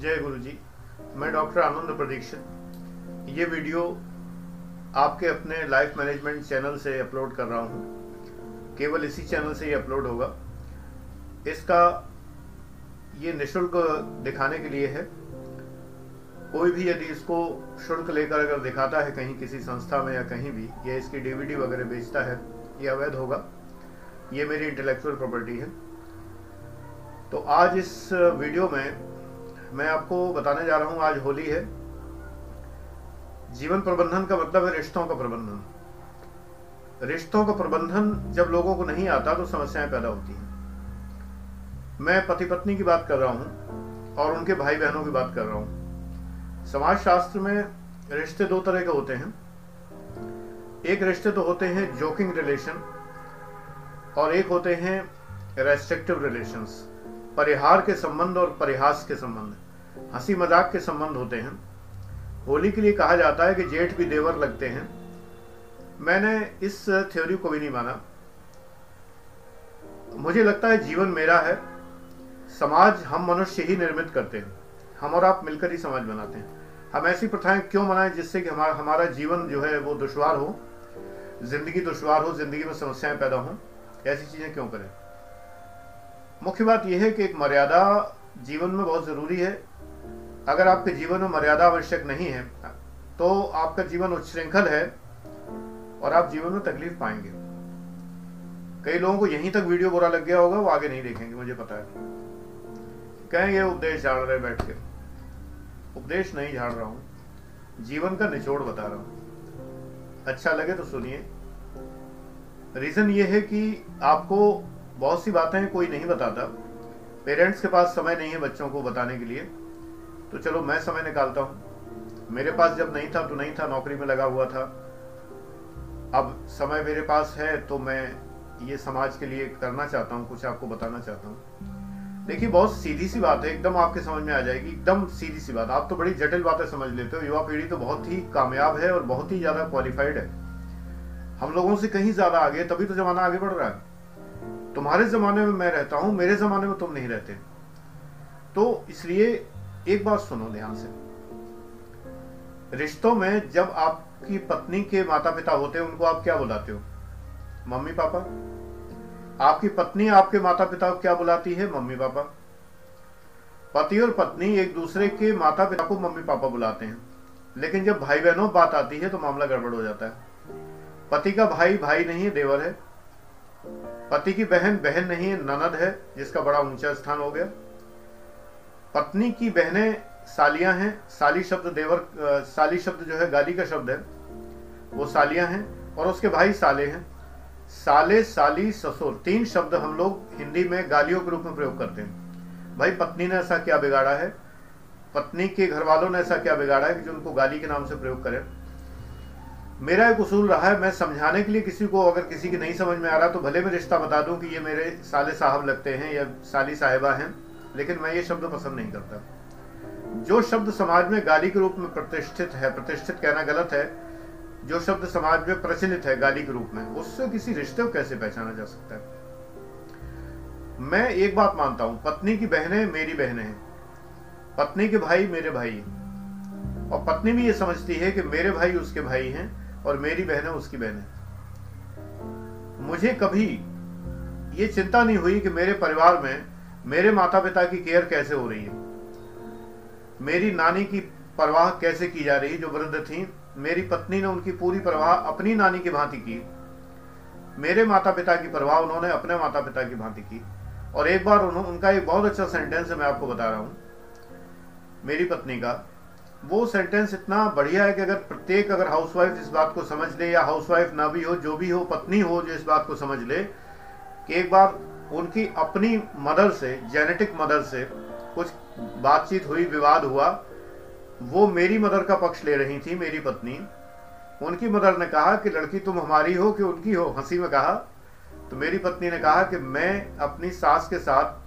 जय गुरु जी मैं डॉक्टर आनंद प्रदीक्षित। ये वीडियो आपके अपने लाइफ मैनेजमेंट चैनल से अपलोड कर रहा हूँ। केवल इसी चैनल से ये अपलोड होगा। इसका ये निशुल्क दिखाने के लिए है। कोई भी यदि इसको शुल्क लेकर अगर दिखाता है कहीं किसी संस्था में या कहीं भी, या इसकी डीवीडी वगैरह बेचता है, ये अवैध होगा। ये मेरी इंटेलेक्चुअल प्रॉपर्टी है। तो आज इस वीडियो में मैं आपको बताने जा रहा हूँ, आज होली है। जीवन प्रबंधन का मतलब है रिश्तों का प्रबंधन। रिश्तों का प्रबंधन जब लोगों को नहीं आता तो समस्याएँ पैदा होती हैं। मैं पति पत्नी की बात कर रहा हूँ और उनके भाई बहनों की बात कर रहा हूँ। समाज शास्त्र में रिश्ते दो तरह के होते हैं। एक रिश्ते तो होते हैं जोकिंग रिलेशन और एक होते हैं रेस्ट्रिक्टिव रिलेशंस परिहार के संबंध और परिहास के संबंध। हँसी मज़ाक के संबंध होते हैं। होली के लिए कहा जाता है कि जेठ भी देवर लगते हैं। मैंने इस थ्योरी को भी नहीं माना। मुझे लगता है जीवन मेरा है। समाज हम मनुष्य ही निर्मित करते हैं। हम और आप मिलकर ही समाज बनाते हैं। हम ऐसी प्रथाएँ क्यों बनाएँ जिससे कि हमारा हमारा जीवन जो है वो दुश्वार हो? ज़िंदगी दुश्वार हो, ज़िंदगी में समस्याएँ पैदा हों। ऐसी चीज़ें क्यों करें? मुख्य बात यह है कि एक मर्यादा जीवन में बहुत ज़रूरी है। अगर आपके जीवन में मर्यादा आवश्यक नहीं है तो आपका जीवन उच्छृंखल है और आप जीवन में तकलीफ़ पाएँगे। कई लोगों को यहीं तक वीडियो बुरा लग गया होगा, वो आगे नहीं देखेंगे, मुझे पता है। कहेंगे उपदेश झाड़ रहे बैठ के। उपदेश नहीं झाड़ रहा हूँ। जीवन का निचोड़ बता रहा हूँ। अच्छा लगे तो सुनिए। रीजन ये है कि आपको बहुत सी बातें कोई नहीं बताता। पेरेंट्स के पास समय नहीं है बच्चों को बताने के लिए। तो चलो, मैं समय निकालता हूँ। मेरे पास जब नहीं था तो नहीं था, नौकरी में लगा हुआ था। अब समय मेरे पास है तो मैं ये समाज के लिए करना चाहता हूँ, कुछ आपको बताना चाहता हूँ। देखिए, बहुत सीधी सी बात है, एकदम आपके समझ में आ जाएगी, एकदम सीधी सी बात। आप तो बड़ी जटिल बातें समझ लेते हो, युवा पीढ़ी तो बहुत ही कामयाब है और बहुत ही ज़्यादा क्वालिफाइड है। हम लोगों से कहीं ज़्यादा आगे, तभी तो जमाना आगे बढ़ रहा है। तुम्हारे जमाने में मैं रहता हूँ, मेरे जमाने में तुम नहीं रहते। तो इसलिए एक बात सुनो ध्यान से। रिश्तों में जब आपकी पत्नी के माता पिता होते हैं, उनको आप क्या बुलाते हो? मम्मी, पापा? आपकी पत्नी आपके माता पिता को क्या बुलाती है? मम्मी, पापा? पति और पत्नी एक दूसरे के माता पिता को मम्मी, पापा बुलाते हैं। लेकिन जब भाई बहनों बात आती है तो मामला गड़बड़ हो जाता है। पति का भाई भाई नहीं है देवर है। पति की बहन बहन नहीं है, ननद है, जिसका बड़ा ऊँचा स्थान हो गया। पत्नी की बहनें सालियाँ हैं, साली शब्द देवर साली शब्द जो है गाली का शब्द है। वो सालियाँ हैं और उसके भाई साले हैं। साले, साली, ससुर, तीन शब्द हम लोग हिंदी में गालियों के रूप में प्रयोग करते हैं। भाई, पत्नी ने ऐसा क्या बिगाड़ा है? पत्नी के घर वालों ने ऐसा क्या बिगाड़ा है कि जो उनको गाली के नाम से प्रयोग करें? मेरा एक उसूल रहा है, मैं समझाने के लिए किसी को अगर किसी की नहीं समझ में आ रहा तो भले मैं रिश्ता बता दूँ कि ये मेरे साले साहब लगते हैं या साली साहिबा हैं, लेकिन मैं ये शब्द पसंद नहीं करता। जो शब्द समाज में गाली के रूप में प्रतिष्ठित है, प्रतिष्ठित कहना गलत है, जो शब्द समाज में प्रचलित है गाली के रूप में, उससे किसी रिश्ते को कैसे पहचाना जा सकता है? मैं एक बात मानता हूँ, पत्नी की बहनें मेरी बहनें हैं, पत्नी के भाई मेरे भाई और पत्नी भी ये समझती है कि मेरे भाई उसके भाई हैं और मेरी बहन है, उसकी बहन है। मुझे कभी ये चिंता नहीं हुई कि मेरे परिवार में मेरे माता पिता की केयर कैसे हो रही है। मेरी नानी की परवाह कैसे की जा रही जो वृद्ध थी, मेरी पत्नी ने उनकी पूरी परवाह अपनी नानी की भांति की। मेरे माता पिता की परवाह उन्होंने अपने माता पिता की भांति की। और एक बार उन्होंने उनका एक बहुत अच्छा सेंटेंस है, मैं आपको बता रहा हूँ। मेरी पत्नी का वो सेंटेंस इतना बढ़िया है कि अगर प्रत्येक अगर हाउसवाइफ इस बात को समझ ले या हाउसवाइफ ना भी हो, जो भी हो, पत्नी हो जो इस बात को समझ ले, कि एक बार उनकी अपनी मदर से जेनेटिक मदर से कुछ बातचीत हुई, विवाद हुआ, वो मेरी मदर का पक्ष ले रही थी, मेरी पत्नी। उनकी मदर ने कहा कि लड़की तुम हमारी हो कि उनकी हो, हँसी में कहा। तो मेरी पत्नी ने कहा कि मैं अपनी सास के साथ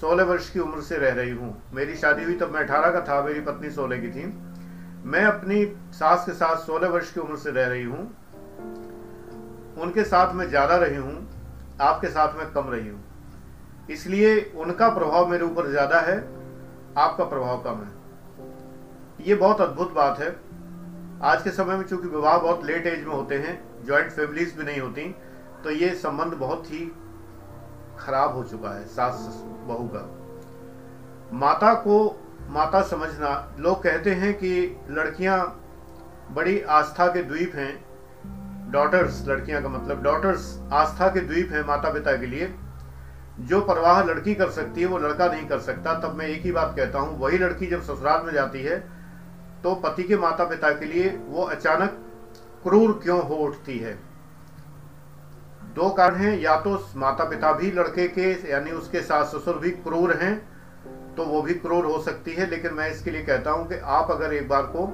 सोलह वर्ष की उम्र से रह रही हूँ। मेरी शादी हुई तब मैं अठारह का था, मेरी पत्नी सोलह की थी। मैं अपनी सास के साथ सोलह वर्ष की उम्र से रह रही हूँ। उनके साथ में ज़्यादा रही हूँ, आपके साथ में कम रही हूँ। इसलिए उनका प्रभाव मेरे ऊपर ज़्यादा है, आपका प्रभाव कम है। ये बहुत अद्भुत बात है। आज के समय में चूँकि विवाह बहुत लेट एज में होते हैं, जॉइंट फैमिलीज़ भी नहीं होती तो ये संबंध बहुत ही खराब हो चुका है, सास बहू का। माता को, माता समझना, लोग कहते हैं कि लड़कियाँ बड़ी आस्था के द्वीप हैं। डॉटर्स लड़कियाँ का मतलब डॉटर्स आस्था के द्वीप हैं माता पिता के लिए। जो परवाह लड़की कर सकती है, वो लड़का नहीं कर सकता। तब मैं एक ही बात कहता हूँ, वही लड़की जब ससुराल में जाती है तो पति के माता पिता के लिए वो अचानक क्रूर क्यों हो उठती है? दो कारण हैं, या तो माता पिता भी लड़के के, यानी उसके सास ससुर भी क्रूर हैं तो वो भी क्रूर हो सकती है, लेकिन मैं इसके लिए कहता हूँ कि आप अगर एक बार को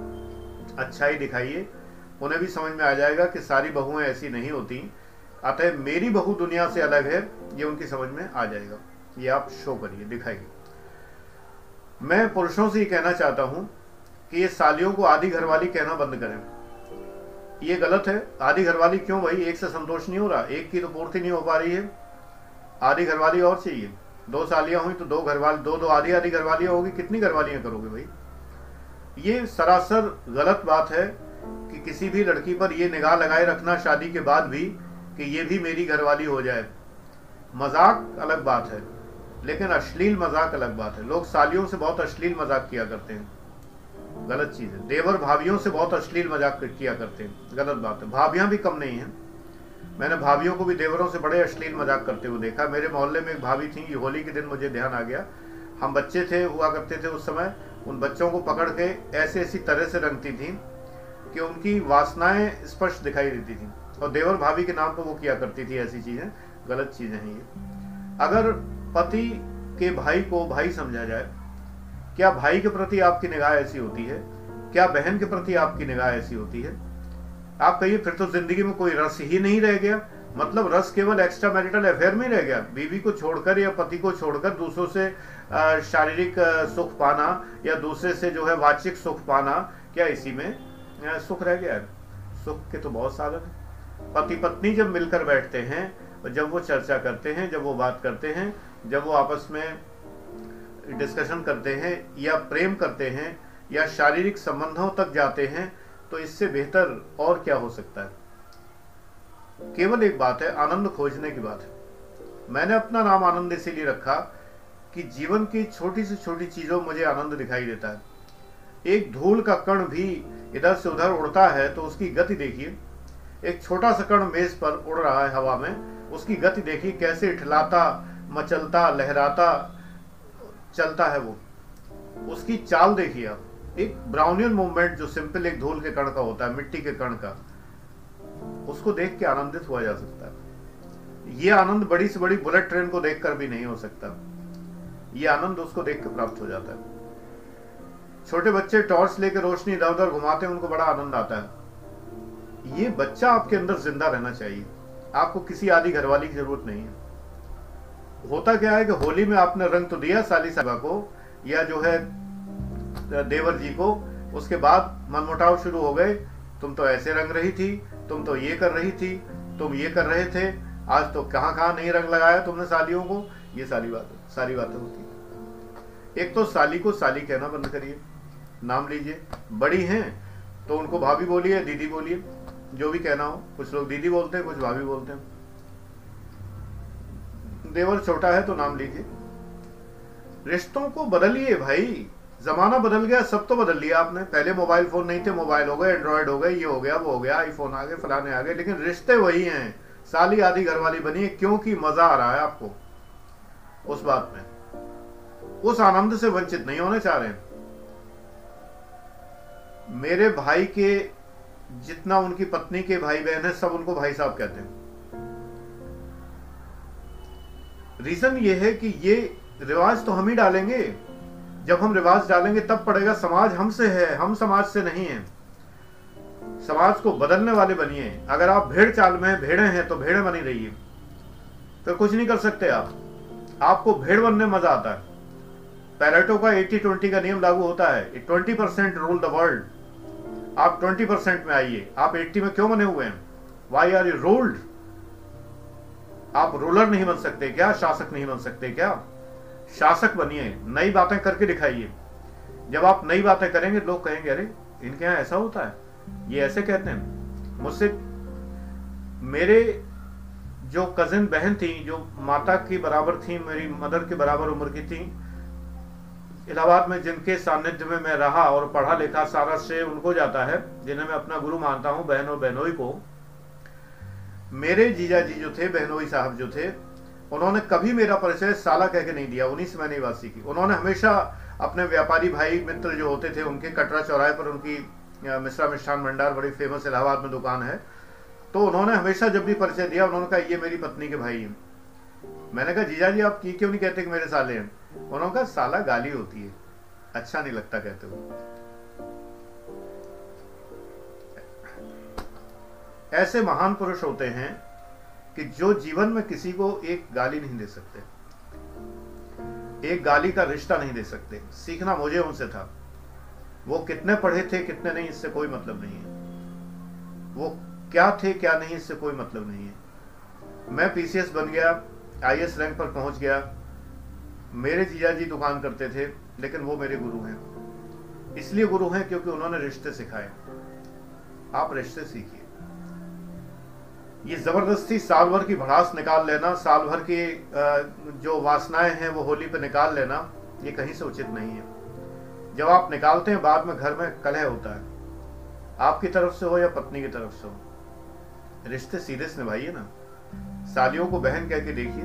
अच्छाई दिखाइए, उन्हें भी समझ में आ जाएगा कि सारी बहुएँ ऐसी नहीं होती। अतः मेरी बहू दुनिया से अलग है, ये उनकी समझ में आ जाएगा। ये आप शो करिए, दिखाइए। मैं पुरुषों से ये कहना चाहता हूँ कि ये सालियों को आधी घरवाली कहना बंद करें। ये गलत है। आधी घरवाली क्यों भाई? एक से संतोष नहीं हो रहा। एक की तो पूर्ति नहीं हो पा रही है। आधी घरवाली और चाहिए। दो सालियाँ हुई तो दो घरवाली, दो दो आधी आधी घरवालियाँ होगी। कितनी घरवालियाँ करोगे भाई? ये सरासर गलत बात है कि किसी भी लड़की पर ये निगाह लगाए रखना शादी के बाद भी कि ये भी मेरी घरवाली हो जाए। मज़ाक अलग बात है, लेकिन अश्लील मज़ाक अलग बात है। लोग सालियों से बहुत अश्लील मज़ाक किया करते हैं। गलत चीज़ है। देवर भाभियों से बहुत अश्लील मज़ाक किया करते हैं। गलत बात है। भाभियाँ भी कम नहीं है। मैंने भाभियों को भी देवरों से बड़े अश्लील मज़ाक करते हुए देखा। मेरे मोहल्ले में एक भाभी थी होली के दिन मुझे ध्यान आ गया। हम बच्चे थे, हुआ करते थे उस समय। उन बच्चों को पकड़ के ऐसे ऐसी तरह से रंगती थी कि उनकी वासनाएँ स्पष्ट दिखाई देती थी। और देवर भाभी के नाम पर वो किया करती थी ऐसी चीज़ें। गलत चीज़ें हैं ये। अगर पति के भाई को भाई समझा जाए क्या भाई के प्रति आपकी निगाह ऐसी होती है? क्या बहन के प्रति आपकी निगाह ऐसी होती है? आप कहिए, फिर तो ज़िंदगी में कोई रस ही नहीं रह गया। मतलब रस केवल एक्स्ट्रा मैरिटल अफेयर में रह गया। बीवी को छोड़कर या पति को छोड़कर दूसरों से शारीरिक सुख पाना या दूसरे से जो है वाचिक सुख पाना, क्या इसी में सुख रह गया सुख के तो बहुत साधन है। पति पत्नी जब मिलकर बैठते हैं, जब वो चर्चा करते हैं, जब वो बात करते हैं, जब वो आपस में डिस्कशन करते हैं, या प्रेम करते हैं, या शारीरिक संबंधों तक जाते हैं तो इससे बेहतर और क्या हो सकता है? केवल एक बात है, आनंद खोजने की बात है। मैंने अपना नाम आनंद इसीलिए रखा कि जीवन की छोटी से छोटी चीज़ों मुझे आनंद दिखाई देता है। एक धूल का कण भी इधर से उधर उड़ता है तो उसकी गति देखिए। एक छोटा सा कण मेज पर उड़ रहा है हवा में, उसकी गति देखिए, कैसे इठलाता मचलता, लहराता चलता है वो। उसकी चाल देखिए आप। एक ब्राउनियन मूवमेंट जो सिंपल एक धूल के कण का होता है, मिट्टी के कण का, उसको देख के आनंदित हुआ जा सकता है। ये आनंद बड़ी से बड़ी बुलेट ट्रेन को देखकर भी नहीं हो सकता। ये आनंद उसको देख के प्राप्त हो जाता है। छोटे बच्चे टॉर्च लेकर रोशनी इधर उधर घुमाते हैं, उनको बड़ा आनंद आता है। ये बच्चा आपके अंदर ज़िंदा रहना चाहिए। आपको किसी आदि घरवाली की ज़रूरत नहीं है। होता क्या है कि होली में आपने रंग तो दिया साली साहबा को, या जो है, देवर जी को, उसके बाद मनमुटाव शुरू हो गए, तुम तो ऐसे रंग रही थी, तुम तो ये कर रही थी, तुम ये कर रहे थे, आज तो कहाँ कहाँ नहीं रंग लगाया तुमने सालियों को, ये सारी बात, सारी बातें होती एक तो साली को साली कहना बंद करिए, नाम लीजिए, बड़ी हैं तो उनको भाभी बोलिए, दीदी बोलिए, जो भी कहना हो, कुछ लोग दीदी बोलते हैं, कुछ भाभी बोलते हैं। देवर छोटा है तो नाम लीजिए। रिश्तों को बदलिए भाई। जमाना बदल गया, सब तो बदल लिया आपने। पहले मोबाइल फ़ोन नहीं थे, मोबाइल हो गए एंड्रॉयड हो गए, ये हो गया, वो हो गया आईफोन आ गए, फलाने आ गए, लेकिन रिश्ते वही हैं। साली आधी घरवाली बनी है, क्योंकि मज़ा आ रहा है आपको, उस बात में। उस आनंद से वंचित नहीं होने चाह रहे मेरे भाई के जितना उनकी पत्नी के भाई बहन है, सब उनको भाई साहब कहते हैं। रीजन ये है कि ये रिवाज तो हम ही डालेंगे। जब हम रिवाज डालेंगे, तब पड़ेगा समाज हमसे है, हम समाज से नहीं है। समाज को बदलने वाले बनिए। अगर आप भेड़ चाल में भेड़े हैं तो भेड़े बनी रहिए। तो कुछ नहीं कर सकते आप। आपको भेड़ बनने मज़ा आता है। पैरेटो का 80 20 का नियम लागू होता है। 20 परसेंट रूल द वर्ल्ड आप 20 परसेंट में आइए। आप 80 में क्यों बने हुए हैं? वाई आर यू रूल्ड आप रूलर नहीं बन सकते क्या? शासक नहीं बन सकते क्या? शासक बनिए, नई बातें करके दिखाइए। जब आप नई बातें करेंगे, लोग कहेंगे, अरे, इनके यहाँ ऐसा होता है? ये ऐसे कहते हैं। मुझसे मेरे जो कजिन बहन थी, जो माता की बराबर थी, मेरी मदर के बराबर उम्र की थी, इलाहाबाद में जिनके सानिध्य में मैं रहा और पढ़ा लिखा सारा श्रेय उनको जाता है, जिन्हें मैं अपना गुरु मानता हूँ बहन और बहनोई को मेरे जीजा जी जो थे, बहनोई साहब जो थे, उन्होंने कभी मेरा परिचय साला कह के नहीं दिया, उन्हीं से मैंने बात सीखी उन्होंने हमेशा अपने व्यापारी भाई मित्र जो होते थे, उनके कटरा चौराहे पर उनकी मिश्रा मिष्ठान भंडार, बड़ी फ़ेमस इलाहाबाद में दुकान है। तो उन्होंने हमेशा जब भी परिचय दिया, उन्होंने कहा, ये मेरी पत्नी के भाई हैं। मैंने कहा, जीजा जी, आप की क्यों नहीं कहते कि मेरे साले हैं? उन्होंने कहा, साला गाली होती है अच्छा नहीं लगता कहते हुए। ऐसे महान पुरुष होते हैं कि जो जीवन में किसी को एक गाली नहीं दे सकते। एक गाली का रिश्ता नहीं दे सकते। सीखना मुझे उनसे था। वो कितने पढ़े थे, कितने नहीं, इससे कोई मतलब नहीं है। वो क्या थे, क्या नहीं, इससे कोई मतलब नहीं है। मैं पीसीएस बन गया आईएएस रैंक पर पहुँच गया। मेरे जीजा जी दुकान करते थे, लेकिन वो मेरे गुरु हैं। इसलिए गुरु हैं क्योंकि उन्होंने रिश्ते सिखाए। आप रिश्ते सीखिए। ये ज़बरदस्ती साल भर की भड़ास निकाल लेना, साल भर की जो वासनाएँ हैं वो होली पे निकाल लेना, ये कहीं से उचित नहीं है। जब आप निकालते हैं, बाद में घर में कलह होता है। आपकी तरफ़ से हो या पत्नी की तरफ़ से हो? रिश्ते सीधे से निभाइए ना। सालियों को बहन कह के देखिए।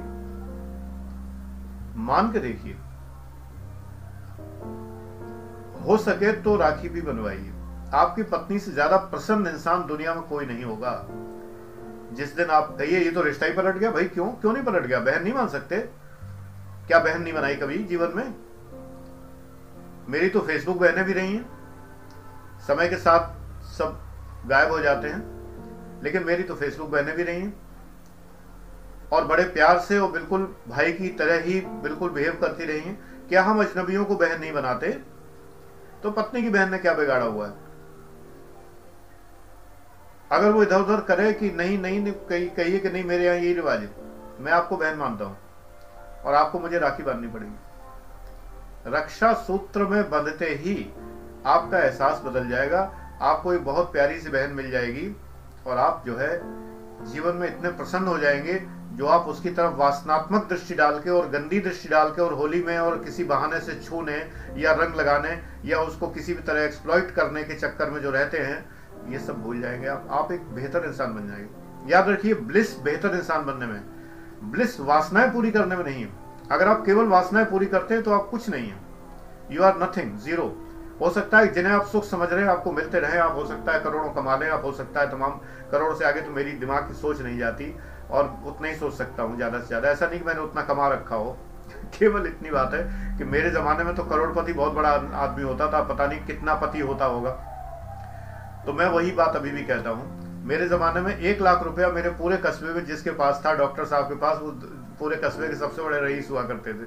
मान के देखिए। हो सके तो राखी भी बनवाइए। आपकी पत्नी से ज़्यादा प्रसन्न इंसान दुनिया में कोई नहीं होगा। जिस दिन आप कहिए ये तो रिश्ता ही पलट गया। भाई, क्यों? क्यों नहीं पलट गया? बहन नहीं मान सकते। क्या बहन नहीं बनाई कभी जीवन में? मेरी तो फेसबुक बहनें भी रही हैं। समय के साथ सब गायब हो जाते हैं। लेकिन मेरी तो फेसबुक बहनें भी रही हैं। और बड़े प्यार से और बिल्कुल भाई की तरह ही बिल्कुल बिहेव करती रही हैं। क्या हम अजनबियों को बहन नहीं बनाते? तो पत्नी की बहन ने क्या बिगाड़ा हुआ है? अगर वो इधर उधर करे कि नहीं नहीं कही, कहिए कि नहीं, मेरे यहाँ यही रिवाज है। मैं आपको बहन मानता हूँ। और आपको मुझे राखी बांधनी पड़ेगी। रक्षा सूत्र में बंधते ही आपका एहसास बदल जाएगा। आपको एक बहुत प्यारी सी बहन मिल जाएगी और आप जो है जीवन में इतने प्रसन्न हो जाएँगे जो आप उसकी तरफ़ वासनात्मक दृष्टि डाल के और गंदी दृष्टि डाल के और होली में और किसी बहाने से छूने या रंग लगाने या उसको किसी भी तरह एक्सप्लॉइट करने के चक्कर में जो रहते हैं ये सब भूल जाएँगे। आप आप एक बेहतर इंसान बन जाएँगे। याद रखिए, ब्लिस बेहतर इंसान बनने में। ब्लिस वासनाएँ पूरी करने में नहीं है। अगर आप केवल वासनाएँ पूरी करते हैं तो आप कुछ नहीं है। यू आर नथिंग ज़ीरो हो सकता है जिन्हें आप सुख समझ रहे हैं, आपको मिलते रहे। आप हो सकता है करोड़ों कमा लें। आप हो सकता है तमाम करोड़ से आगे तो मेरी दिमाग की सोच नहीं जाती और उतना ही सोच सकता हूँ, ज़्यादा से ज़्यादा। ऐसा नहीं कि मैंने उतना कमा रखा हो। केवल इतनी बात है कि मेरे जमाने में तो करोड़पति बहुत बड़ा आदमी होता था। पता नहीं कितना पति होता होगा। तो मैं वही बात अभी भी कहता हूँ। मेरे जमाने में एक लाख रुपया मेरे पूरे कस्बे में जिसके पास था, डॉक्टर साहब के पास, वो पूरे कस्बे के सबसे बड़े रईस हुआ करते थे।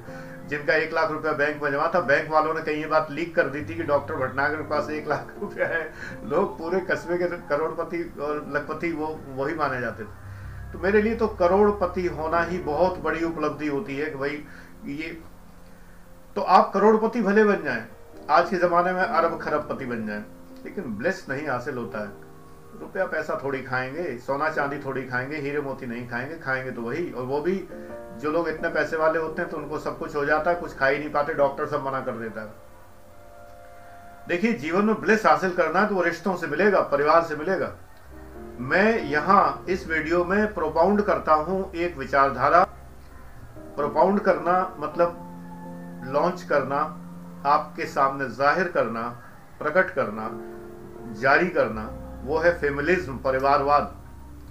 जिनका एक लाख रुपया बैंक में जमा था, बैंक वालों ने कहीं ये बात लीक कर दी थी कि डॉक्टर भटनागर के पास एक लाख रुपया है। लोग पूरे कस्बे के करोड़पति और लखपति वो, वही माने जाते थे। तो मेरे लिए तो करोड़पति होना ही बहुत बड़ी उपलब्धि होती है कि भाई ये तो आप करोड़पति भले बन जाएँ, आज के जमाने में अरब खरबपति बन जाएँ। लेकिन ब्लेस नहीं हासिल होता है। रुपया पैसा थोड़ी खाएँगे, सोना चांदी थोड़ी खाएँगे, हीरे मोती नहीं खाएँगे खाएँगे तो वही। और वो भी, जो लोग इतने पैसे वाले होते हैं तो उनको सब कुछ हो जाता है, कुछ खा ही नहीं पाते, डॉक्टर सब मना कर देता है। देखिए, जीवन में ब्लेस हासिल करना है तो वो रिश्तों से मिलेगा, परिवार से मिलेगा। मैं यहाँ इस वीडियो में प्रोपाउंड करता हूँ एक विचारधारा। प्रोपाउंड करना मतलब लॉन्च करना, आपके सामने ज़ाहिर करना, प्रकट करना। जारी करना वो है फेमिलिज्म परिवारवाद।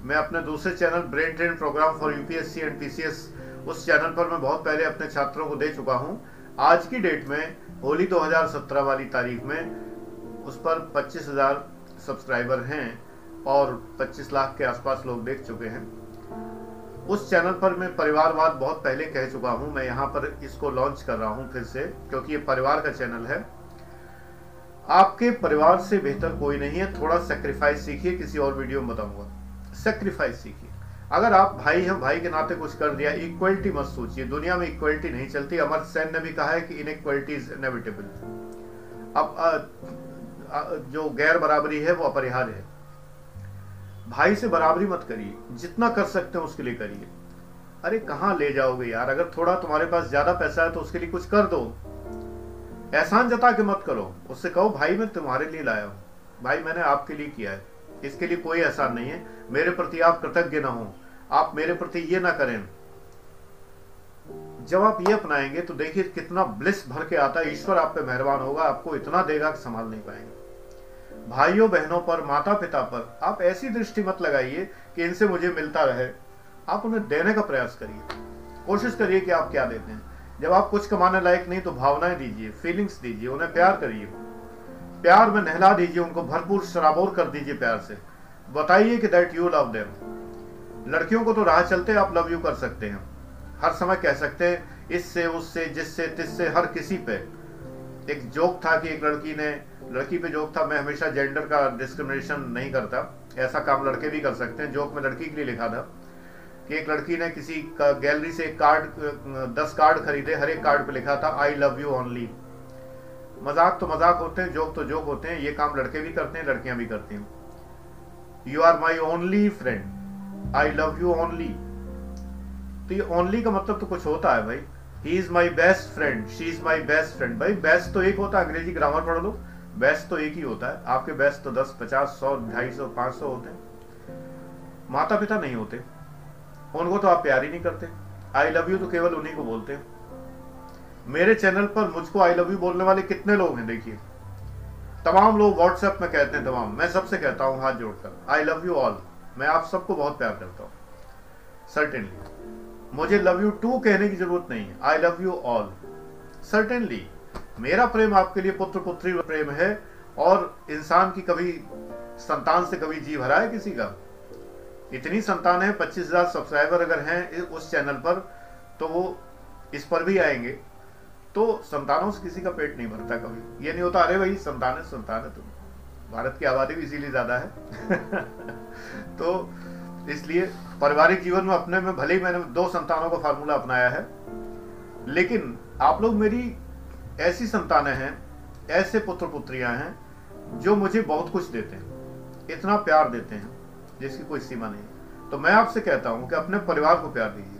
मैं अपने दूसरे channel brain train program for UPSC and PCS उस चैनल पर मैं बहुत पहले अपने छात्रों को दे चुका हूँ। आज की डेट में होली 2017 वाली तारीख में उस पर 25,000 सब्सक्राइबर हैं और 25 लाख के आसपास लोग देख चुके हैं। उस चैनल पर मैं परिवारवाद बहुत पहले कह चुका हूँ। मैं यहाँ पर इसको लॉन्च कर रहा हूँ फिर से क्योंकि ये परिवार का चैनल है। आपके परिवार से बेहतर कोई नहीं है। थोड़ा सेक्रीफाइस सीखिए, किसी और वीडियो में बताऊँगा। सेक्रीफाइस सीखिए। अगर आप भाई हैं, भाई के नाते कुछ कर दिया इक्वलिटी मत सोचिए। दुनिया में इक्वलिटी नहीं चलती। अमर सेन ने भी कहा है कि इनक्वलिटी इज़ इनेविटेबल अब जो गैर बराबरी है, वो अपरिहार्य है। भाई से बराबरी मत करिए। जितना कर सकते हैं, उसके लिए करिए। अरे, कहाँ ले जाओगे यार? अगर थोड़ा तुम्हारे पास ज़्यादा पैसा है तो उसके लिए कुछ कर दो। एहसान जता के मत करो। उससे कहो, भाई, मैं तुम्हारे लिए लाया हूँ। भाई, मैंने आपके लिए किया है। इसके लिए कोई एहसान नहीं है। मेरे प्रति आप कृतज्ञ ना हो। आप मेरे प्रति ये ना करें। जब आप ये अपनाएँगे तो देखिए कितना ब्लिस भर के आता है। ईश्वर आप पे मेहरबान होगा। आपको इतना देगा कि संभाल नहीं पाएँगे। भाइयों, बहनों पर माता पिता पर, आप ऐसी दृष्टि मत लगाइए कि इनसे मुझे मिलता रहे। आप उन्हें देने का प्रयास करिए। कोशिश करिए कि आप क्या देते हैं जब आप कुछ कमाने लायक नहीं तो भावनाएँ दीजिए फीलिंग्स दीजिए, उन्हें प्यार करिए। प्यार में नहला दीजिए उनको, भरपूर शराबोर कर दीजिए प्यार से। बताइए कि दैट यू लव देम लड़कियों को तो राह चलते आप लव यू कर सकते हैं। हर समय कह सकते हैं, इससे, उससे, जिससे, तिससे, हर किसी पे। एक जोक था कि एक लड़की ने, लड़की पे जोक था, मैं हमेशा जेंडर का डिस्क्रिमिनेशन नहीं करता। ऐसा काम लड़के भी कर सकते हैं जोक में लड़की के लिए लिखा था। कि एक लड़की ने किसी का गैलरी से कार्ड, दस कार्ड खरीदे, हर एक कार्ड पे लिखा था आई लव यू ओनली मज़ाक तो मज़ाक होते हैं, जोक तो जोक होते हैं, ये काम लड़के भी करते हैं, लड़कियाँ भी करती हैं। You are my only friend I love you only तो ये ओनली का मतलब तो कुछ होता है भाई। He is my best friend she is my best friend भाई बेस्ट तो एक होता है, अंग्रेज़ी ग्रामर पढ़ लो बेस्ट तो एक ही होता है। आपके बेस्ट तो दस, पचास, सौ, ढाई सौ, पाँच सौ होते हैं। माता पिता नहीं होते। उनको तो आप प्यार ही नहीं करते। आई लव यू तो केवल उन्हीं को बोलते हैं। मेरे चैनल पर मुझको आई लव यू बोलने वाले कितने लोग हैं, देखिए। तमाम लोग व्हाट्सएप में कहते हैं, तमाम। मैं सबसे कहता हूँ, हाथ जोड़कर आई लव यू ऑल मैं आप सबको बहुत प्यार करता हूँ। सर्टेनली मुझे लव यू टू कहने की ज़रूरत नहीं है। I love you all certainly मेरा प्रेम आपके लिए पुत्र पुत्री प्रेम है और इंसान की कभी, संतान से कभी जी भरा है किसी का? इतनी संतान है, पच्चीस हज़ार सब्सक्राइबर अगर हैं उस चैनल पर तो वो इस पर भी आएँगे। तो संतानों से किसी का पेट नहीं भरता कभी। ये नहीं होता, अरे भाई, संतान है संतान है तुम। भारत की आबादी भी इसीलिए ज़्यादा है। तो इसलिए पारिवारिक जीवन में अपने में भले ही मैंने दो संतानों का फार्मूला अपनाया है, लेकिन आप लोग मेरी ऐसी संतानें हैं, ऐसे पुत्र पुत्रियाँ हैं, जो मुझे बहुत कुछ देते हैं, इतना प्यार देते हैं। जिसकी कोई सीमा नहीं। तो मैं आपसे कहता हूँ कि अपने परिवार को प्यार दीजिए।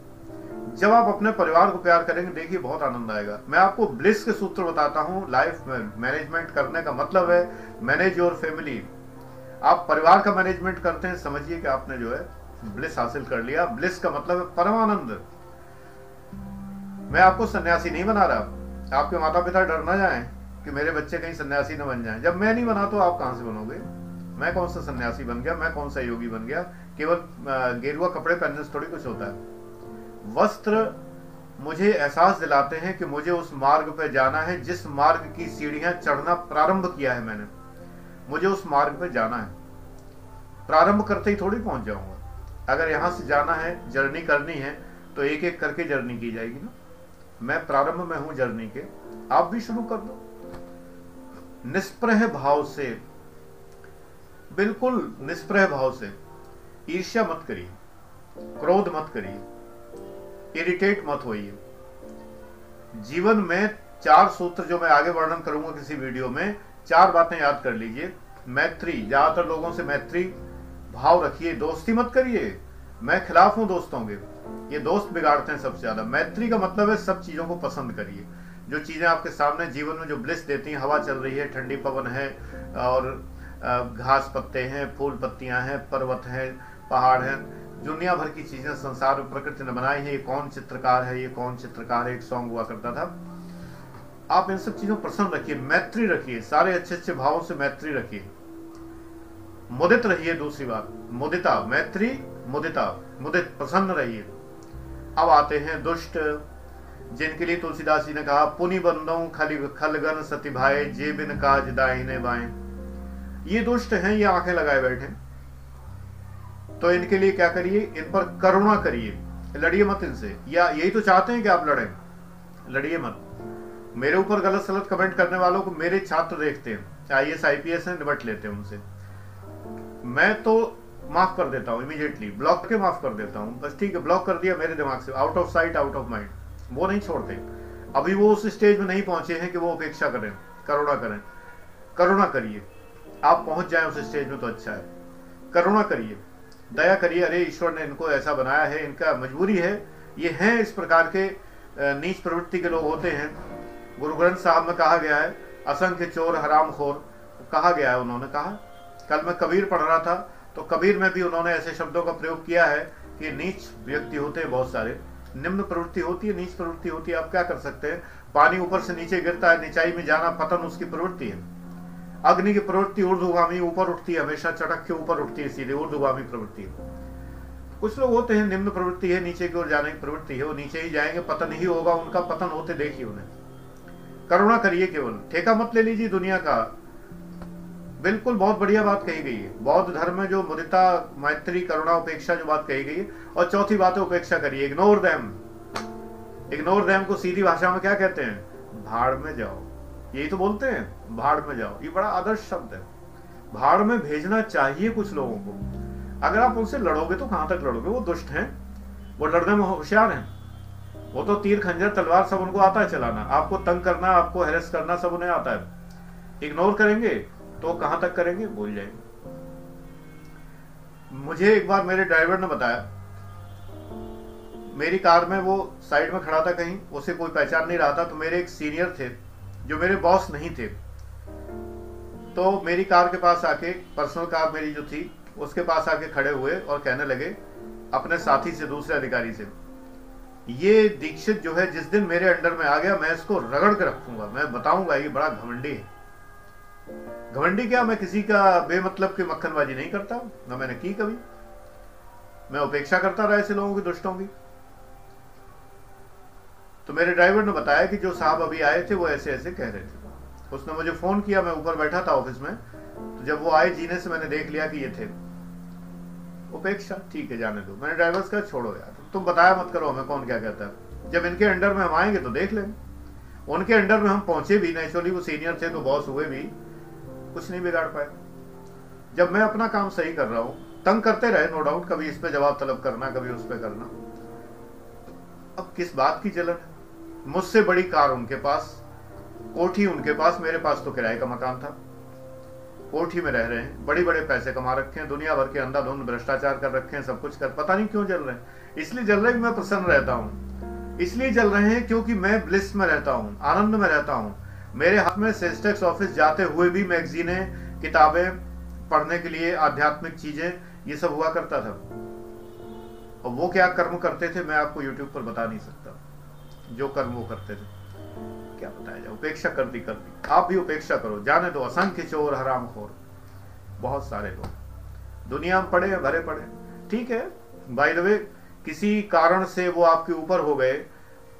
जब आप अपने परिवार को प्यार करेंगे, देखिए बहुत आनंद आएगा। मैं आपको ब्लिस के सूत्र बताता हूँ लाइफ में मैनेजमेंट करने का मतलब है मैनेज योर फैमिली आप परिवार का मैनेजमेंट करते हैं, समझिए कि आपने जो है ब्लिस हासिल कर लिया। ब्लिस का मतलब है परमानंद। मैं आपको सन्यासी नहीं बना रहा। आपके माता पिता डर ना जाए कि मेरे बच्चे कहीं सन्यासी न बन जाए। जब मैं नहीं बना तो आप कहाँ से बनोगे? मैं कौन सा सन्यासी बन गया, मैं कौन सा योगी बन गया? केवल गेरुआ कपड़े पहनने से थोड़ी कुछ होता है। वस्त्र मुझे एहसास दिलाते हैं कि मुझे उस मार्ग पर जाना है, जिस मार्ग की सीढ़ियाँ चढ़ना प्रारंभ किया है मैंने। मुझे उस मार्ग पर जाना है। प्रारंभ करते ही थोड़ी पहुँच जाऊँगा। अगर यहाँ से जाना है, जर्नी करनी है तो एक एक करके जर्नी की जाएगी ना। मैं प्रारंभ में हूँ जर्नी के। आप भी शुरू कर दो। निष्प्रह भाव से बिल्कुल निष्प्रह भाव से ईर्ष्या मत करिए, क्रोध मत करिए इरिटेट मत होइए। जीवन में चार सूत्र जो मैं आगे वर्णन करूँगा किसी वीडियो में, चार बातें याद कर लीजिए। मैत्री, ज़्यादातर लोगों से मैत्री। भाव रखिए, दोस्ती मत करिए। मैं खिलाफ हूँ दोस्तों के। ये दोस्त बिगाड़ते हैं सबसे ज़्यादा। मैत्री का मतलब है सब चीज़ों को पसंद करिए। जो चीज़ें आपके सामने जीवन में जो ब्लिस देती हैं, हवा चल रही है, ठंडी पवन है, और घास पत्ते हैं, फूल पत्तियाँ हैं, पर्वत हैं, पहाड़ हैं। दुनिया भर की चीज़ें संसार में प्रकृति ने बनाई है। ये कौन चित्रकार है? ये कौन चित्रकार है? एक सॉन्ग हुआ करता था। आप इन सब चीज़ों प्रसन्न रखिए, मैत्री रखिए, सारे अच्छे अच्छे भावों से मैत्री रखिए। मुदित रहिए, दूसरी बात, मुदिता, मैत्री, मुदिता, मुदित, प्रसन्न रहिए। अब आते हैं दुष्ट, जिनके लिए तुलसीदास जी ने कहा, पुनि बंदो, खली, खलगन सती भाई जे बिन काज दाहिने बाएँ। ये दुष्ट हैं, ये आँखें लगाए बैठे तो इनके लिए क्या करिए? इन पर करुणा करिए। लड़िए मत इनसे। या यही तो चाहते हैं कि आप लड़े। लड़िए मत। मेरे ऊपर गलत सलत कमेंट करने वालों को मेरे छात्र देखते हैं। I S I P S निबट लेते हैं उनसे। मैं तो माफ़ कर देता हूँ इमीडिएटली ब्लॉक के माफ़ कर देता हूँ। बस ठीक है, ब्लॉक कर दिया मेरे दिमाग से। Out of sight out of mind वो नहीं छोड़ते। अभी वो उस स्टेज में नहीं पहुँचे हैं कि वो अपेक्षा करें। करुणा करें। करुणा करिए। आप पहुँच जाए उस स्टेज में तो अच्छा है। करुणा करिए। दया करिए। अरे, ईश्वर ने इनको ऐसा बनाया है, इनका मजबूरी है। ये हैं इस प्रकार के नीच प्रवृत्ति के लोग होते हैं। गुरु ग्रंथ साहब में कहा गया है, असंख्य चोर, हराम खोर। कहा गया है उन्होंने कहा। कल मैं कबीर पढ़ रहा था तो कबीर में भी उन्होंने ऐसे शब्दों का प्रयोग किया है कि नीच व्यक्ति होते हैं बहुत सारे। निम्न प्रवृत्ति होती है, नीच प्रवृत्ति होती है, आप क्या कर सकते हैं? पानी ऊपर से नीचे गिरता है, निचाई में जाना पतन उसकी प्रवृत्ति है। अग्नि की प्रवृत्ति ऊर्धगामी ऊपर उठती है, हमेशा चटक के ऊपर उठती है सीधे ऊर्धगामी प्रवृत्ति कुछ लोग होते हैं, निम्न प्रवृत्ति है, नीचे की ओर जाने की प्रवृत्ति है, वो नीचे ही जाएँगे, पतन ही होगा, उनका पतन होते देखिए उन्हें। करुणा करिए केवल, ठेका मत ले लीजिए दुनिया का। बिल्कुल बहुत बढ़िया बात कही गई है। बौद्ध धर्म में जो मुदिता, मैत्री, करुणा, उपेक्षा, जो बात कही गई है, और चौथी बात है, उपेक्षा करिए। इग्नोर दैम इग्नोर दैम को सीधी भाषा में क्या कहते हैं? भाड़ में जाओ। यही तो बोलते हैं। भाड़ में जाओ। ये बड़ा आदर्श शब्द है। भाड़ में भेजना चाहिए कुछ लोगों को। अगर आप उनसे लड़ोगे तो कहाँ तक लड़ोगे? वो दुष्ट हैं। वो लड़ने में होशियार हैं। वो तो तीर, खंजर, तलवार सब उनको आता है चलाना। आपको तंग करना, आपको हेरस करना सब उन्हें आता है। इग्नोर करेंगे तो कहाँ तक करेंगे? भूल जाएँगे। मुझे एक बार मेरे ड्राइवर ने बताया। मेरी कार में वो साइड में खड़ा था कहीं। उसे कोई पहचान नहीं रहा था। तो मेरे एक सीनियर थे, जो मेरे बॉस नहीं थे। तो मेरी कार के पास आके पर्सनल कार मेरी जो थी, उसके पास आके खड़े हुए और कहने लगे, अपने साथी से, दूसरे अधिकारी से, ये दीक्षित जो है, जिस दिन मेरे अंडर में आ गया, मैं इसको रगड़ के रखूँगा। मैं बताऊँगा, ये बड़ा घमंडी है। घमंडी क्या? मैं किसी का बेमतलब की मक्खनबाजी नहीं करता, ना मैंने की कभी। मैं उपेक्षा करता रहा ऐसे लोगों की दुष्टों की। तो मेरे ड्राइवर ने बताया कि जो साहब अभी आए थे, वो ऐसे ऐसे कह रहे थे। उसने मुझे फ़ोन किया, मैं ऊपर बैठा था ऑफ़िस में। तो जब वो आए, जीने से मैंने देख लिया कि ये थे। उपेक्षा, ठीक है, जाने दो। मैंने ड्राइवर्स का छोड़ो यार, तुम बताया मत करो हमें कौन क्या कहता है। जब इनके अंडर में हम आएँगे तो देख लेंगे उनके अंडर में हम पहुँचे भी नेचुरली वो सीनियर थे तो बॉस हुए भी, कुछ नहीं बिगाड़ पाए। जब मैं अपना काम सही कर रहा हूँ, तंग करते रहे नो डाउट कभी इस पे जवाब तलब करना, कभी उस पर करना। अब किस बात की जलन मुझसे बड़ी कार उनके पास कोठी उनके पास, मेरे पास तो किराए का मकान था। कोठी में रह रहे हैं बड़े बड़े पैसे कमा रखे हैं, दुनिया भर के अंधाधुंध भ्रष्टाचार कर रखे हैं, सब कुछ कर। पता नहीं क्यों जल रहे हैं। इसलिए जल रहे मैं प्रसन्न रहता हूँ। इसलिए जल रहे हैं क्योंकि मैं ब्लिस में रहता हूँ, आनंद में रहता हूँ। मेरे हाथ में सेस्टेक्स ऑफ़िस, जाते हुए भी मैगजीने, किताबें, पढ़ने के लिए आध्यात्मिक चीज़ें, ये सब हुआ करता था। और वो क्या कर्म करते थे, मैं आपको यूट्यूब पर बता नहीं सकता। जो कर्म वो करते थे। क्या बताया जाए? उपेक्षा कर दी कर दी। आप भी उपेक्षा करो। जाने दो, असंख्य चोर, हराम खोर। बहुत सारे लोग। दुनिया में पड़े भरे पड़े ठीक है। बाई द वे किसी कारण से वो आपके ऊपर हो गए,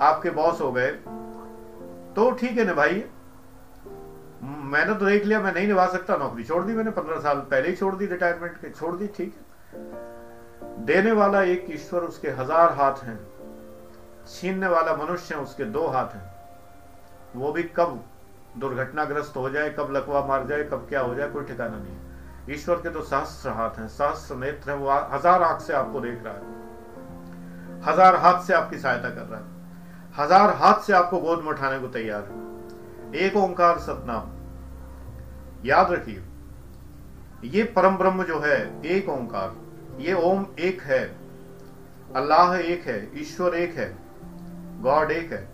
आपके बॉस हो गए तो ठीक है ना भाई। मैंने तो देख लिया, मैं नहीं निभा सकता। नौकरी छोड़ दी मैंने, पंद्रह साल पहले ही छोड़ दी रिटायरमेंट के, छोड़ दी, ठीक है। देने वाला एक ईश्वर, उसके हज़ार हाथ हैं। छीनने वाला मनुष्य उसके दो हाथ हैं। वो भी कब दुर्घटनाग्रस्त हो जाए, कब लकवा मार जाए, कब क्या हो जाए, कोई ठिकाना नहीं ईश्वर के तो सहस्त्र हाथ हैं, सहस्त्र नेत्र हैं, वो हज़ार आँख से आपको देख रहा है। हज़ार हाथ से आपकी सहायता कर रहा है। हज़ार हाथ से आपको गोद में उठाने को तैयार है। एक ओंकार सतनाम। याद रखिए, ये परम ब्रह्म जो है, एक ओंकार, ये ओम एक है, अल्लाह एक है, ईश्वर एक है, गॉड एक है।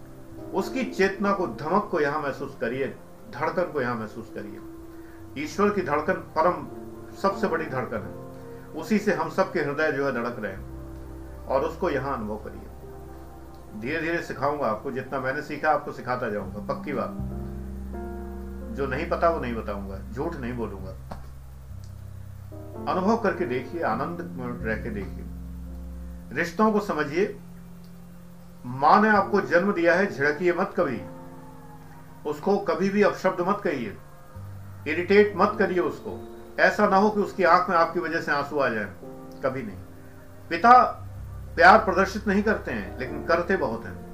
उसकी चेतना को धमक को यहाँ महसूस करिए, धड़कन को यहाँ महसूस करिए। ईश्वर की धड़कन परम, सबसे बड़ी धड़कन है। उसी से हम सबके हृदय जो है धड़क रहे हैं और उसको यहाँ अनुभव करिए। धीरे धीरे सिखाऊँगा आपको, जितना मैंने सीखा आपको सिखाता जाऊँगा, पक्की बात। जो नहीं पता वो नहीं बताऊँगा, झूठ नहीं बोलूँगा। अनुभव करके देखिए, आनंद रह के देखिए। रिश्तों को समझिए माँ ने आपको जन्म दिया है, झिड़किए मत कभी। उसको कभी भी अपशब्द मत कहिए। इरिटेट मत करिए उसको। ऐसा ना हो कि उसकी आँख में आपकी वजह से आँसू आ जाए। कभी नहीं। पिता प्यार प्रदर्शित नहीं करते हैं, लेकिन करते बहुत हैं।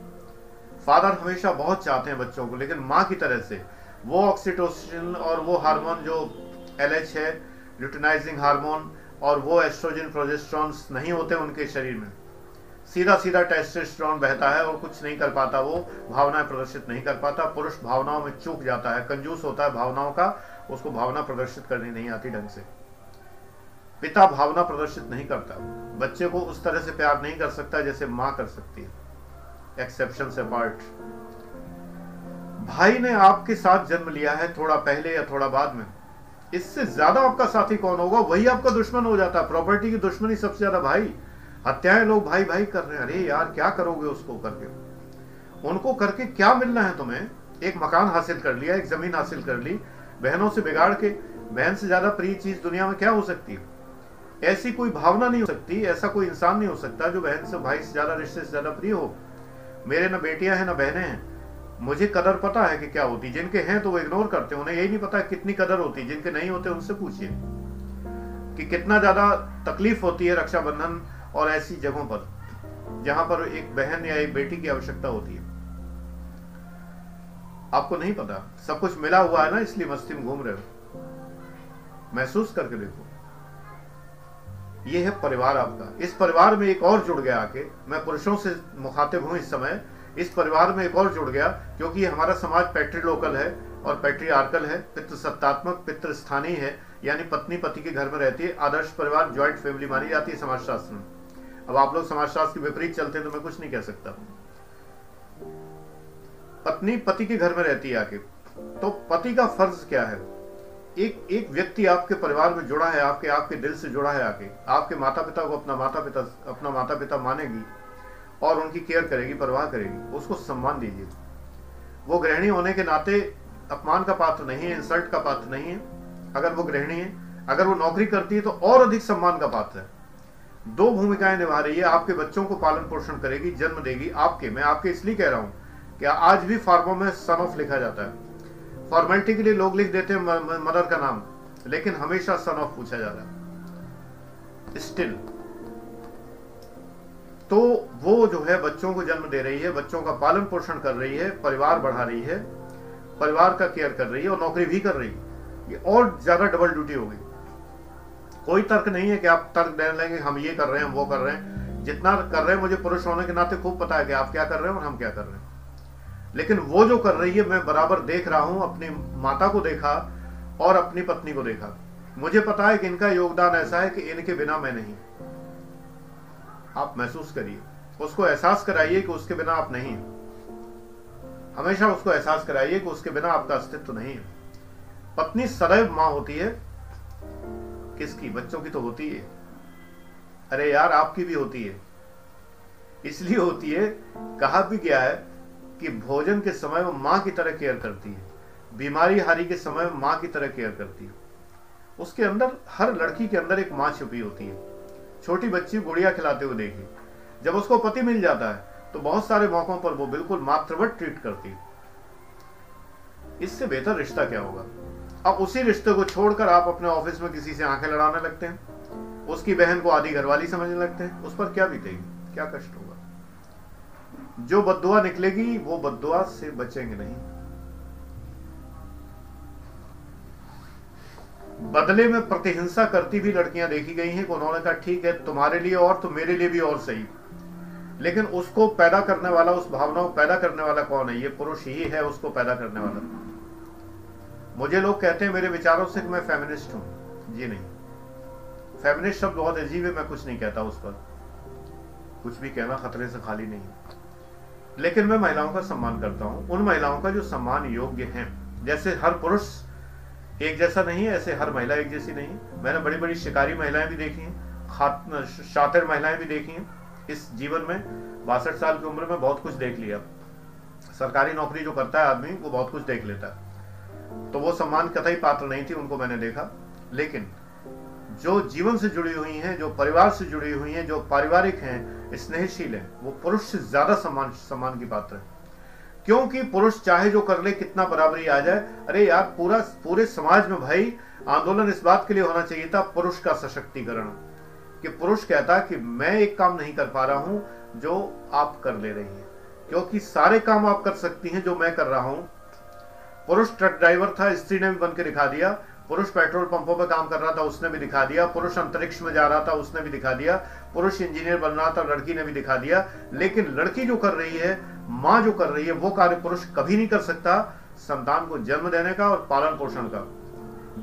फादर हमेशा बहुत चाहते हैं बच्चों को, लेकिन माँ की तरह से। वो ऑक्सीटोसिन और वो हार्मोन जो एलएच है ल्यूटिनाइजिंग हार्मोन और वो एस्ट्रोजन प्रोजेस्ट्रॉन्स नहीं होते उनके शरीर में। सीधा सीधा टेस्टोस्टेरोन बहता है और कुछ नहीं कर पाता, वो भावनाएँ प्रदर्शित नहीं कर पाता। पुरुष भावनाओं में चूक जाता है, कंजूस होता है भावनाओं का, उसको भावना प्रदर्शित करनी नहीं आती ढंग से। पिता भावना प्रदर्शित नहीं करता, बच्चे को उस तरह से प्यार नहीं कर सकता जैसे माँ कर सकती है। एक्सेप्शन से पार्ट भाई ने आपके साथ जन्म लिया है थोड़ा पहले या थोड़ा बाद में। इससे ज़्यादा आपका साथी कौन होगा? वही आपका दुश्मन हो जाता है। प्रॉपर्टी की दुश्मनी सबसे ज़्यादा भाई। हत्याएँ लोग भाई भाई कर रहे हैं। अरे यार, क्या करोगे उसको करके? उनको करके क्या मिलना है तुम्हें? एक मकान हासिल कर लिया, एक ज़मीन हासिल कर ली, बहनों से बिगाड़ के, बहन से ज़्यादा प्रिय चीज़ दुनिया में क्या हो सकती है? ऐसी कोई भावना नहीं हो सकती, ऐसा कोई इंसान नहीं हो सकता जो बहन से, भाई से ज़्यादा, रिश्ते से ज़्यादा प्रिय हो। मेरे ना बेटियाँ हैं, ना बहनें हैं। मुझे कदर पता है कि क्या होती, जिनके हैं तो वो इग्नोर करते हैं। उन्हें यही नहीं पता कितनी कदर होती, जिनके नहीं होते उनसे पूछिए कि कितना ज़्यादा तकलीफ़ होती है रक्षाबंधन और ऐसी जगहों पर, जहाँ पर एक बहन या एक बेटी की आवश्यकता होती है। आपको नहीं पता, सब कुछ मिला हुआ है ना, इसलिए मस्ती में घूम रहे हो। महसूस करके देखो। ये है परिवार आपका। इस परिवार में एक और जुड़ गया आके, मैं पुरुषों से मुखातिब हूँ इस समय, इस परिवार में एक और जुड़ गया, क्योंकि हमारा समाज पैट्री लोकल है, और पैट्री आर्कल है पितृ सत्तात्मक पितृ स्थानीय है, यानी पत्नी पति के घर में रहती है, आदर्श परिवार, ज्वाइंट फैमिली मानी जाती है समाजशास्त्र में। अब आप लोग समाजशास्त्र के विपरीत चलते तो मैं कुछ नहीं कह सकता। पत्नी पति के घर में रहती है आके। तो पति का फ़र्ज़ क्या है? एक एक व्यक्ति आपके परिवार में जुड़ा है, आपके आपके दिल से जुड़ा है आके। आपके माता पिता को अपना माता पिता अपना माता पिता मानेगी और उनकी केयर करेगी, परवाह करेगी। उसको सम्मान दीजिए। वो गृहिणी होने के नाते अपमान का पात्र नहीं है इंसल्ट का पात्र नहीं है। अगर वो गृहिणी है, अगर वो नौकरी करती है तो और अधिक सम्मान का पात्र है। दो भूमिकाएँ निभा रही है, आपके बच्चों को पालन पोषण करेगी, जन्म देगी आपके। मैं आपके इसलिए कह रहा हूँ कि आज भी फार्मों में सन ऑफ़ लिखा जाता है। फॉर्मेलिटी के लिए लोग लिख देते हैं मदर का नाम, लेकिन हमेशा सन ऑफ़ पूछा जा रहा है। स्टिल तो वो जो है बच्चों को जन्म दे रही है, बच्चों का पालन पोषण कर रही है, परिवार बढ़ा रही है, परिवार का केयर कर रही है और नौकरी भी कर रही है। ये और ज़्यादा डबल ड्यूटी होगी कोई तर्क नहीं है कि आप तर्क दे लेंगे, हम ये कर रहे हैं, हम वो कर रहे हैं। जितना कर रहे हैं, मुझे पुरुष होने के नाते खूब पता है कि आप क्या कर रहे हैं और हम क्या कर रहे हैं। लेकिन वो जो कर रही है, मैं बराबर देख रहा हूँ, अपनी माता को देखा और अपनी पत्नी को देखा। मुझे पता है कि इनका योगदान ऐसा है कि इनके बिना मैं नहीं आप महसूस करिए। उसको एहसास कराइए कि उसके बिना आप नहीं हमेशा उसको एहसास कराइए कि उसके बिना आपका अस्तित्व नहीं है। पत्नी सदैव माँ होती है किसकी? बच्चों की तो होती है। अरे यार, आपकी भी होती है। इसलिए होती है, कहा भी गया है कि भोजन के समय वो माँ की तरह केयर करती है। बीमारी हारी के समय माँ की तरह केयर करती है। उसके अंदर, हर लड़की के अंदर एक माँ छुपी होती है। छोटी बच्ची गुड़िया खिलाते हुए देखी। जब उसको पति मिल जाता है तो बहुत सारे मौकों पर वो बिल्कुल मातृवत ट्रीट करती है। इससे बेहतर रिश्ता क्या होगा? अब उसी रिश्ते को छोड़कर आप अपने ऑफ़िस में किसी से आँखें लड़ाने लगते हैं। उसकी बहन को आधी घरवाली समझने लगते हैं। उस पर क्या बीतेगी? क्या कष्ट होगा? जो बदुआ निकलेगी, वो बदुआ से बचेंगे नहीं। बदले में प्रतिहिंसा करती भी लड़कियाँ देखी गई हैं उन्होंने कहा, ठीक है, तुम्हारे लिए और तो मेरे लिए भी और सही। लेकिन उसको पैदा करने वाला, उस भावना को पैदा करने वाला कौन है? ये पुरुष ही है, उसको पैदा करने वाला। मुझे लोग कहते हैं, मेरे विचारों से कि मैं फेमिनिस्ट हूँ। जी नहीं। फेमिनिस्ट शब्द बहुत अजीब है मैं कुछ नहीं कहता उस पर। कुछ भी कहना खतरे से खाली नहीं लेकिन मैं महिलाओं का सम्मान करता हूँ। उन महिलाओं का जो सम्मान योग्य हैं, जैसे हर पुरुष एक जैसा नहीं है, ऐसे हर महिला एक जैसी नहीं है। मैंने बड़ी बड़ी शिकारी महिलाएँ भी देखी हैं शातिर महिलाएँ भी देखी हैं। इस जीवन में बासठ साल की उम्र में बहुत कुछ देख लिया। सरकारी नौकरी जो करता है आदमी, वो बहुत कुछ देख लेता है। तो वो सम्मान कतई पात्र नहीं थी, उनको मैंने देखा। लेकिन जो जीवन से जुड़ी हुई हैं, जो परिवार से जुड़ी हुई हैं, जो पारिवारिक हैं, स्नेहशील हैं, वो पुरुष से ज़्यादा सम्मान सम्मान की पात्र है। क्योंकि पुरुष चाहे जो कर ले, कितना बराबरी आ जाए, अरे यार, पूरा, पूरे समाज में भाई, आंदोलन इस बात के लिए होना चाहिए था, पुरुष का सशक्तिकरण। कि पुरुष कहता कि मैं एक काम नहीं कर पा रहा हूँ, जो आप कर ले रही हैं। क्योंकि सारे काम आप कर सकती हैं, जो मैं कर रहा हूँ पुरुष ट्रक ड्राइवर था, स्त्री ने भी बन के दिखा दिया। पुरुष पेट्रोल पंपों पर काम कर रहा था, उसने भी दिखा दिया। पुरुष अंतरिक्ष में जा रहा था, उसने भी दिखा दिया। पुरुष इंजीनियर बन रहा था, लड़की ने भी दिखा दिया। लेकिन लड़की जो कर रही है, माँ जो कर रही है, वो कार्य पुरुष कभी नहीं कर सकता संतान को जन्म देने का और पालन पोषण का।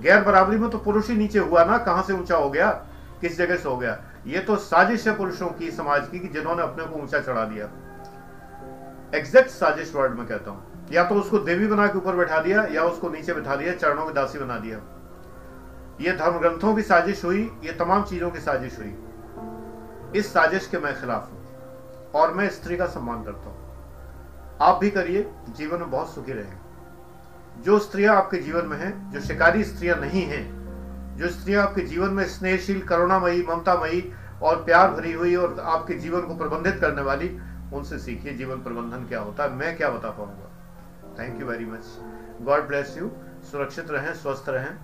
गैर बराबरी में तो पुरुष ही नीचे हुआ ना, कहाँ से ऊँचा हो गया, किस जगह से हो गया? ये तो साजिश है पुरुषों की, समाज कि जिन्होंने अपने को ऊँचा चढ़ा दिया। एग्जैक्ट साजिश वर्ड में कहता हूँ। या तो उसको देवी बना के ऊपर बैठा दिया, या उसको नीचे बैठा दिया, चरणों की दासी बना दिया। ये धर्म ग्रंथों की साजिश हुई, ये तमाम चीज़ों की साजिश हुई। इस साजिश के मैं खिलाफ हूँ, और मैं स्त्री का सम्मान करता हूँ। आप भी करिए, जीवन में बहुत सुखी रहेंगे जो स्त्रियाँ आपके जीवन में हैं, जो शिकारी स्त्रियाँ नहीं हैं, जो स्त्रियाँ आपके जीवन में स्नेहशील, करुणामयी, ममतामयी और प्यार भरी हुई और आपके जीवन को प्रबंधित करने वाली, उनसे सीखिए जीवन प्रबंधन क्या होता है, मैं क्या बता पाऊँगा। Thank you very much God bless you सुरक्षित रहें, स्वस्थ रहें.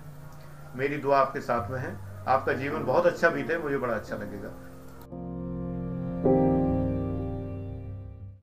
मेरी दुआ आपके साथ में है. आपका जीवन बहुत अच्छा बीते, मुझे बड़ा अच्छा लगेगा.